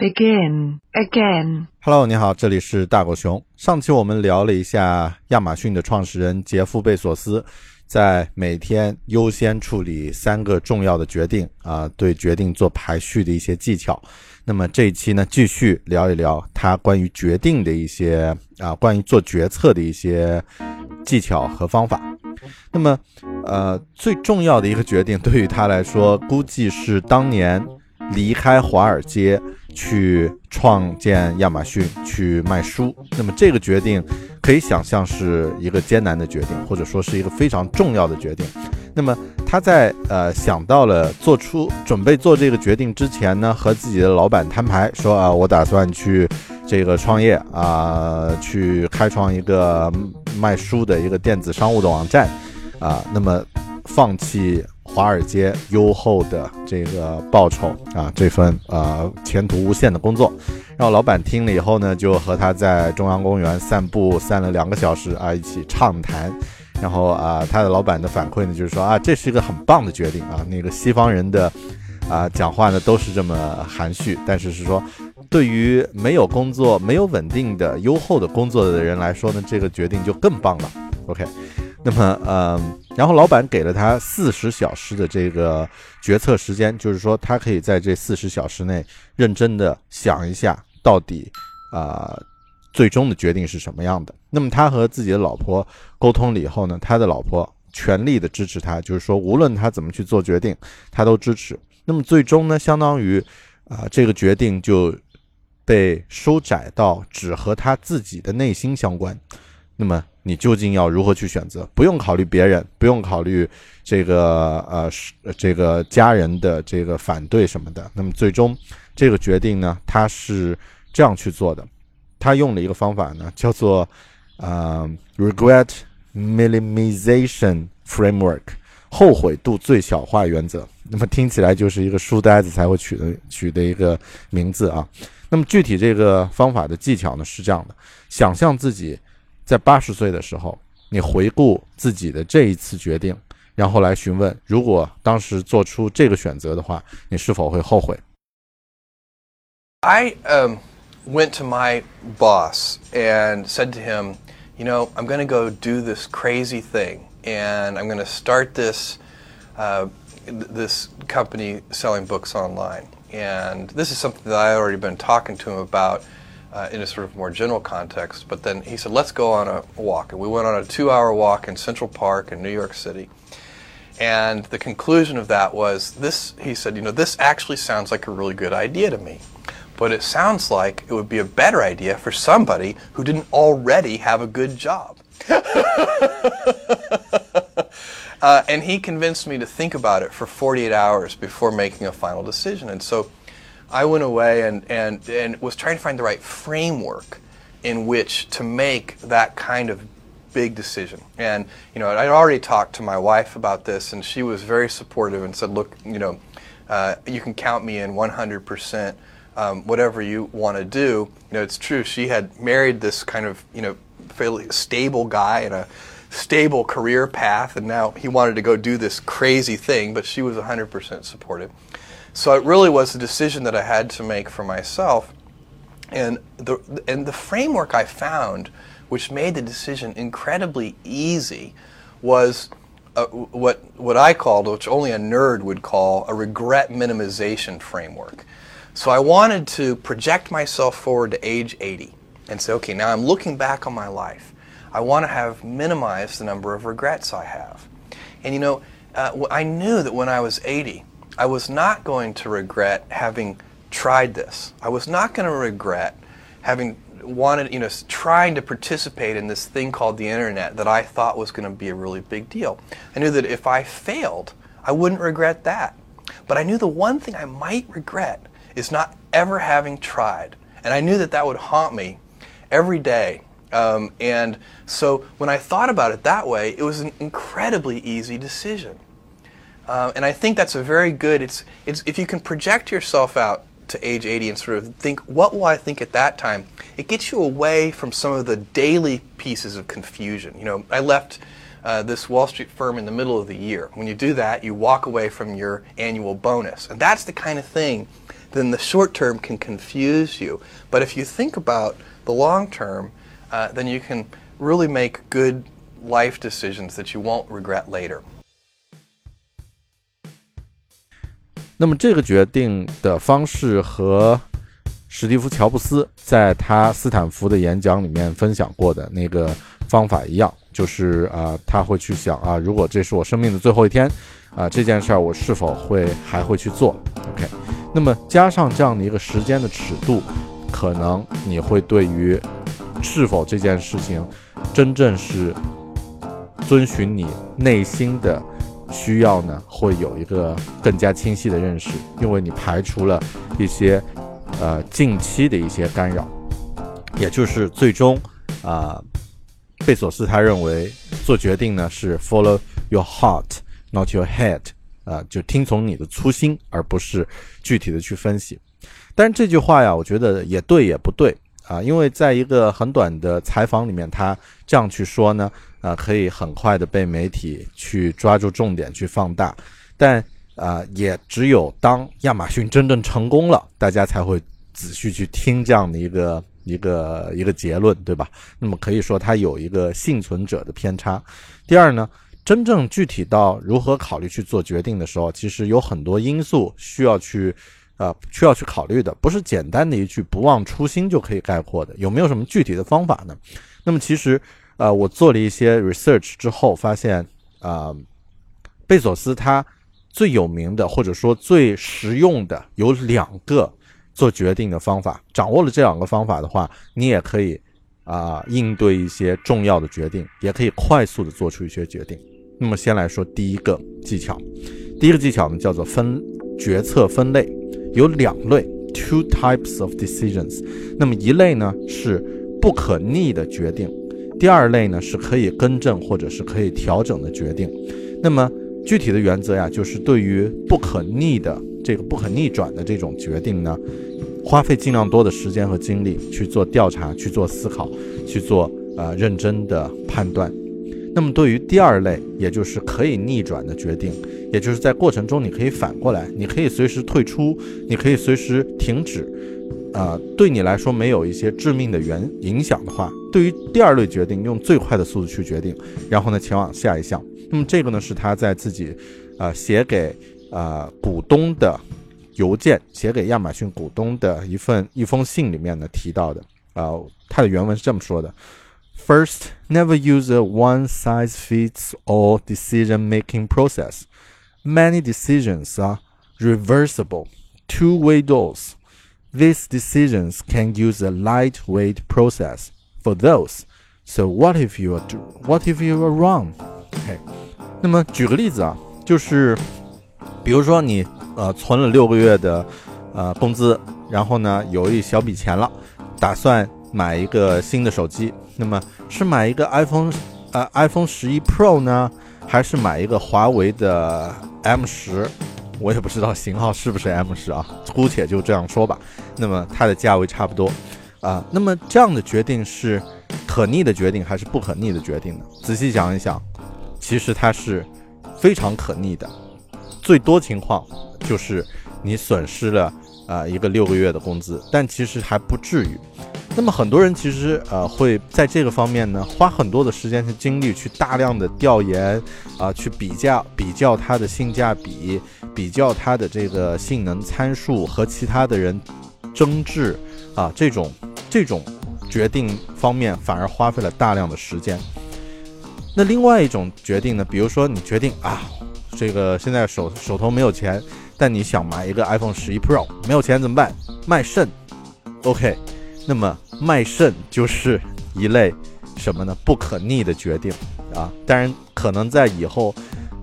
Begin again. Hello，你好，这里是大狗熊。上期我们聊了一下亚马逊的创始人杰夫·贝索斯在每天优先处理三个重要的决定啊，对决定做排序的一些技巧。那么这一期呢，继续聊一聊他关于决定的一些啊，关于做决策的一些技巧和方法。那么，呃，最重要的一个决定对于他来说，估计是当年离开华尔街。去创建亚马逊，去卖书。那么这个决定可以想象是一个艰难的决定，或者说是一个非常重要的决定。那么他在呃想到了做出准备做这个决定之前呢，和自己的老板摊牌说啊，我打算去这个创业啊，去开创一个卖书的一个电子商务的网站啊。那么放弃。华尔街优厚的这个报酬啊，这份呃前途无限的工作，然后老板听了以后呢，就和他在中央公园散步，散了两个小时啊，一起畅谈。然后啊，他的老板的反馈呢，就是说啊，这是一个很棒的决定啊。那个西方人的啊讲话呢都是这么含蓄，但是是说，对于没有工作、没有稳定的优厚的工作的人来说呢，这个决定就更棒了。OK。那么，嗯，然后老板给了他四十小时的这个决策时间，就是说他可以在这四十小时内认真的想一下，到底啊最终的决定是什么样的。那么他和自己的老婆沟通了以后呢，他的老婆全力的支持他，就是说无论他怎么去做决定，他都支持。那么最终呢，相当于啊这个决定就被收窄到只和他自己的内心相关。那么。你究竟要如何去选择？不用考虑别人，不用考虑这个呃这个家人的这个反对什么的。那么最终这个决定呢，他是这样去做的。他用了一个方法呢，叫做呃 regret minimization framework 后悔度最小化原则。那么听起来就是一个书呆子才会取的取的一个名字啊。那么具体这个方法的技巧呢是这样的：想象自己。在八十岁的时候，你回顾自己的这一次决定，然后来询问，如果当时做出这个选择的话，你是否会后悔？I um went to my boss and said to him, you know, I'm going to go do this crazy thing, and I'm going to start this uh, this company selling books online. And this is something that I had already been talking to him about uh, in a sort of more general context. But then he said, let's go on a walk. And we went on a two hour walk in Central Park in New York City. And the conclusion of that was this he said, you know, this actually sounds like a really good idea to me. But it sounds like it would be a better idea for somebody who didn't already have a good job. uh, and he convinced me to think about it for 48 hours before making a final decision. And so I went away and, and, and was trying to find the right framework in which to make that kind of big decision. And, you know, I'd already talked to my wife about this, and she was very supportive and said, look, you know, uh, you can count me in 100%. Um, whatever you want to do, you know, it's true. She had married this kind of, you know, fairly stable guy and a stable career path, and now he wanted to go do this crazy thing, but she was 100% supportive. So it really was a decision that I had to make for myself. And the, and the framework I found, which made the decision incredibly easy, was uh, what, what I called, which only a nerd would call, a regret minimization framework. So I wanted to project myself forward to age 80 and say, okay, now I'm looking back on my life. I want to have minimized the number of regrets I have. And you know, uh, I knew that when I was 80, I was not going to regret having tried this. I was not going to regret having wanted, you know, trying to participate in this thing called the internet that I thought was going to be a really big deal. I knew that if I failed, I wouldn't regret that. But I knew the one thing I might regret is not ever having tried. And I knew that that would haunt me every day. Um, and so when I thought about it that way, it was an incredibly easy decision. Uh, and I think that's a very good. It's it's if you can project yourself out to age 80 and sort of think, what will I think at that time? It gets you away from some of the daily pieces of confusion. You know, I left uh, this Wall Street firm in the middle of the year. When you do that, you walk away from your annual bonus. And that's the kind of thing Then the short term can confuse you. But if you think about the long term, uh, then you can really make good life decisions that you won't regret later. 那么这个决定的方式和史蒂夫·乔布斯在他斯坦福的演讲里面分享过的那个方法一样，就是啊，他会去想啊，如果这是我生命的最后一天，啊，这件事儿我是否会还会去做？OK，那么加上这样的一个时间的尺度，可能你会对于是否这件事情真正是遵循你内心的需要呢，会有一个更加清晰的认识，因为你排除了一些。呃，近期的一些干扰，也就是最终，啊，贝索斯他认为做决定呢是 follow your heart，not your head，啊，就听从你的初心，而不是具体的去分析。但是这句话呀，我觉得也对也不对啊，因为在一个很短的采访里面，他这样去说呢，啊，可以很快的被媒体去抓住重点去放大，但。啊，也只有当亚马逊真正成功了，大家才会仔细去听这样的一个一个一个结论，对吧？那么可以说它有一个幸存者的偏差。第二呢，真正具体到如何考虑去做决定的时候，其实有很多因素需要去呃需要去考虑的，不是简单的一句不忘初心就可以概括的。有没有什么具体的方法呢？那么其实呃，我做了一些 research 之后发现啊，贝索斯他。最有名的或者说最实用的有两个做决定的方法，掌握了这两个方法的话，你也可以啊应对一些重要的决定，也可以快速的做出一些决定。那么先来说第一个技巧，第一个技巧呢叫做分决策分类，有两类，two types of decisions。那么一类呢是不可逆的决定，第二类呢是可以更正或者是可以调整的决定。那么具体的原则呀，就是对于不可逆的这个不可逆转的这种决定呢，花费尽量多的时间和精力去做调查、去做思考、去做呃认真的判断。那么对于第二类，也就是可以逆转的决定，也就是在过程中你可以反过来，你可以随时退出，你可以随时停止，啊，对你来说没有一些致命的原影响的话，对于第二类决定，用最快的速度去决定，然后呢前往下一项。那么这个呢，是他在自己，呃，写给呃股东的邮件，写给亚马逊股东的一份一封信里面呢提到的。啊，他的原文是这么说的：First, never use a one-size-fits-all decision-making process. Many decisions are reversible, two-way doors. These decisions can use a lightweight process for those. So what if you are what if you are wrong? OK，那么举个例子啊，就是比如说你呃存了六个月的呃工资，然后呢有一小笔钱了，打算买一个新的手机，那么是买一个 iPhone 呃 iPhone 十一 Pro 呢，还是买一个华为的 M 十？我也不知道型号是不是 M 十啊，姑且就这样说吧。那么它的价位差不多啊，那么这样的决定是可逆的决定还是不可逆的决定呢？仔细想一想。其实它是非常可逆的，最多情况就是你损失了啊一个六个月的工资，但其实还不至于。那么很多人其实呃会在这个方面呢花很多的时间和精力去大量的调研啊，去比较比较它的性价比，比较它的这个性能参数和其他的人争执啊，这种这种决定方面反而花费了大量的时间。那另外一种决定呢？比如说你决定啊，这个现在手手头没有钱，但你想买一个 iPhone 十一 Pro，没有钱怎么办？卖肾。OK，那么卖肾就是一类什么呢？不可逆的决定啊。当然，可能在以后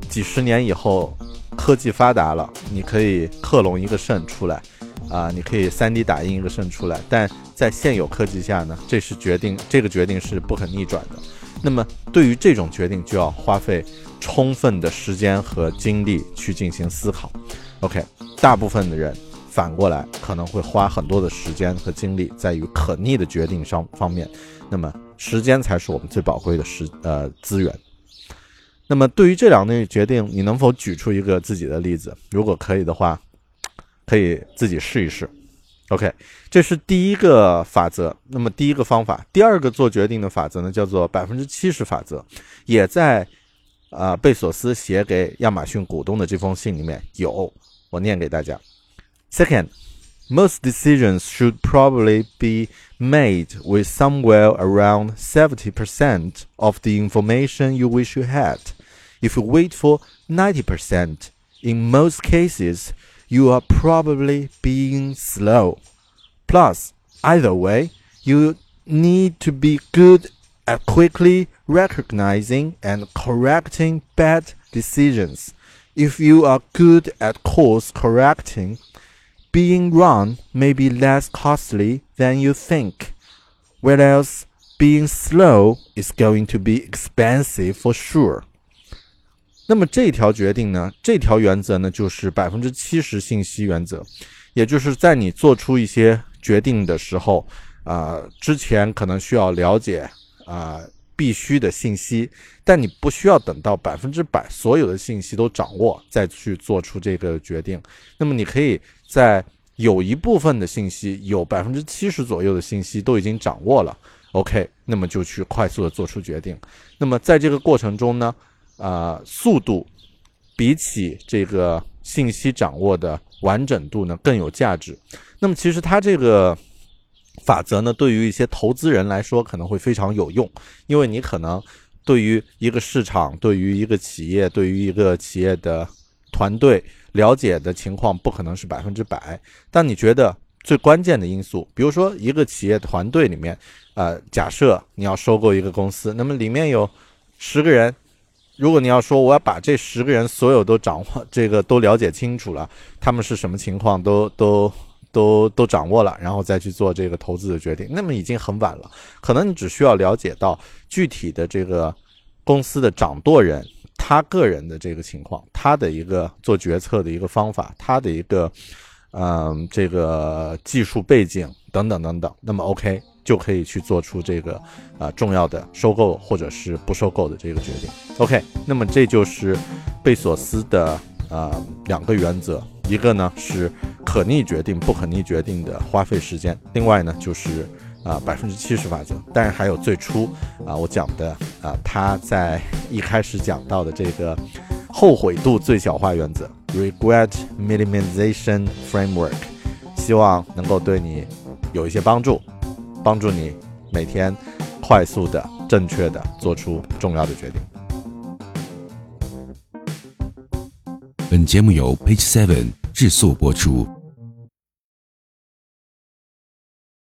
几十年以后，科技发达了，你可以克隆一个肾出来啊，你可以 3D 打印一个肾出来。但在现有科技下呢，这是决定，这个决定是不可逆转的。那么，对于这种决定，就要花费充分的时间和精力去进行思考。OK，大部分的人反过来可能会花很多的时间和精力在于可逆的决定上方面。那么，时间才是我们最宝贵的时呃资源。那么对于这两类决定，你能否举出一个自己的例子？如果可以的话，可以自己试一试。OK，这是第一个法则。那么第一个方法，第二个做决定的法则呢，叫做百分之七十法则，也在啊贝索斯写给亚马逊股东的这封信里面有，我念给大家。Second, most decisions should probably be made with somewhere around 70% of the information you wish you had. If you wait for 90%, in most cases, you are probably being slow. Plus, either way, you need to be good at quickly recognizing and correcting bad decisions. If you are good at course correcting, being wrong may be less costly than you think, whereas being slow is going to be expensive for sure. 那么这条决定呢？这条原则呢，就是百分之七十信息原则，也就是在你做出一些决定的时候，啊，之前可能需要了解啊必须的信息，但你不需要等到百分之百所有的信息都掌握再去做出这个决定。那么你可以在有一部分的信息，有百分之七十左右的信息都已经掌握了，OK，那么就去快速的做出决定。那么在这个过程中呢？啊，速度比起这个信息掌握的完整度呢更有价值。那么其实它这个法则呢，对于一些投资人来说可能会非常有用，因为你可能对于一个市场、对于一个企业、对于一个企业的团队了解的情况不可能是百分之百，但你觉得最关键的因素，比如说一个企业团队里面，呃，假设你要收购一个公司，那么里面有十个人。如果你要说我要把这十个人所有都掌握，这个都了解清楚了，他们是什么情况都都都都掌握了，然后再去做这个投资的决定，那么已经很晚了。可能你只需要了解到具体的这个公司的掌舵人他个人的这个情况，他的一个做决策的一个方法，他的一个嗯这个技术背景等等等等，那么 OK。就可以去做出这个啊重要的收购或者是不收购的这个决定。OK，那么这就是贝索斯的啊两个原则，一个呢是可逆决定、不可逆决定的花费时间，另外呢就是啊百分之七十法则。但是还有最初啊我讲的啊他在一开始讲到的这个后悔度最小化原则 （Regret Minimization Framework），希望能够对你有一些帮助。帮助你每天快速的、正确的做出重要的决定。本节目由 Page Seven 制作播出。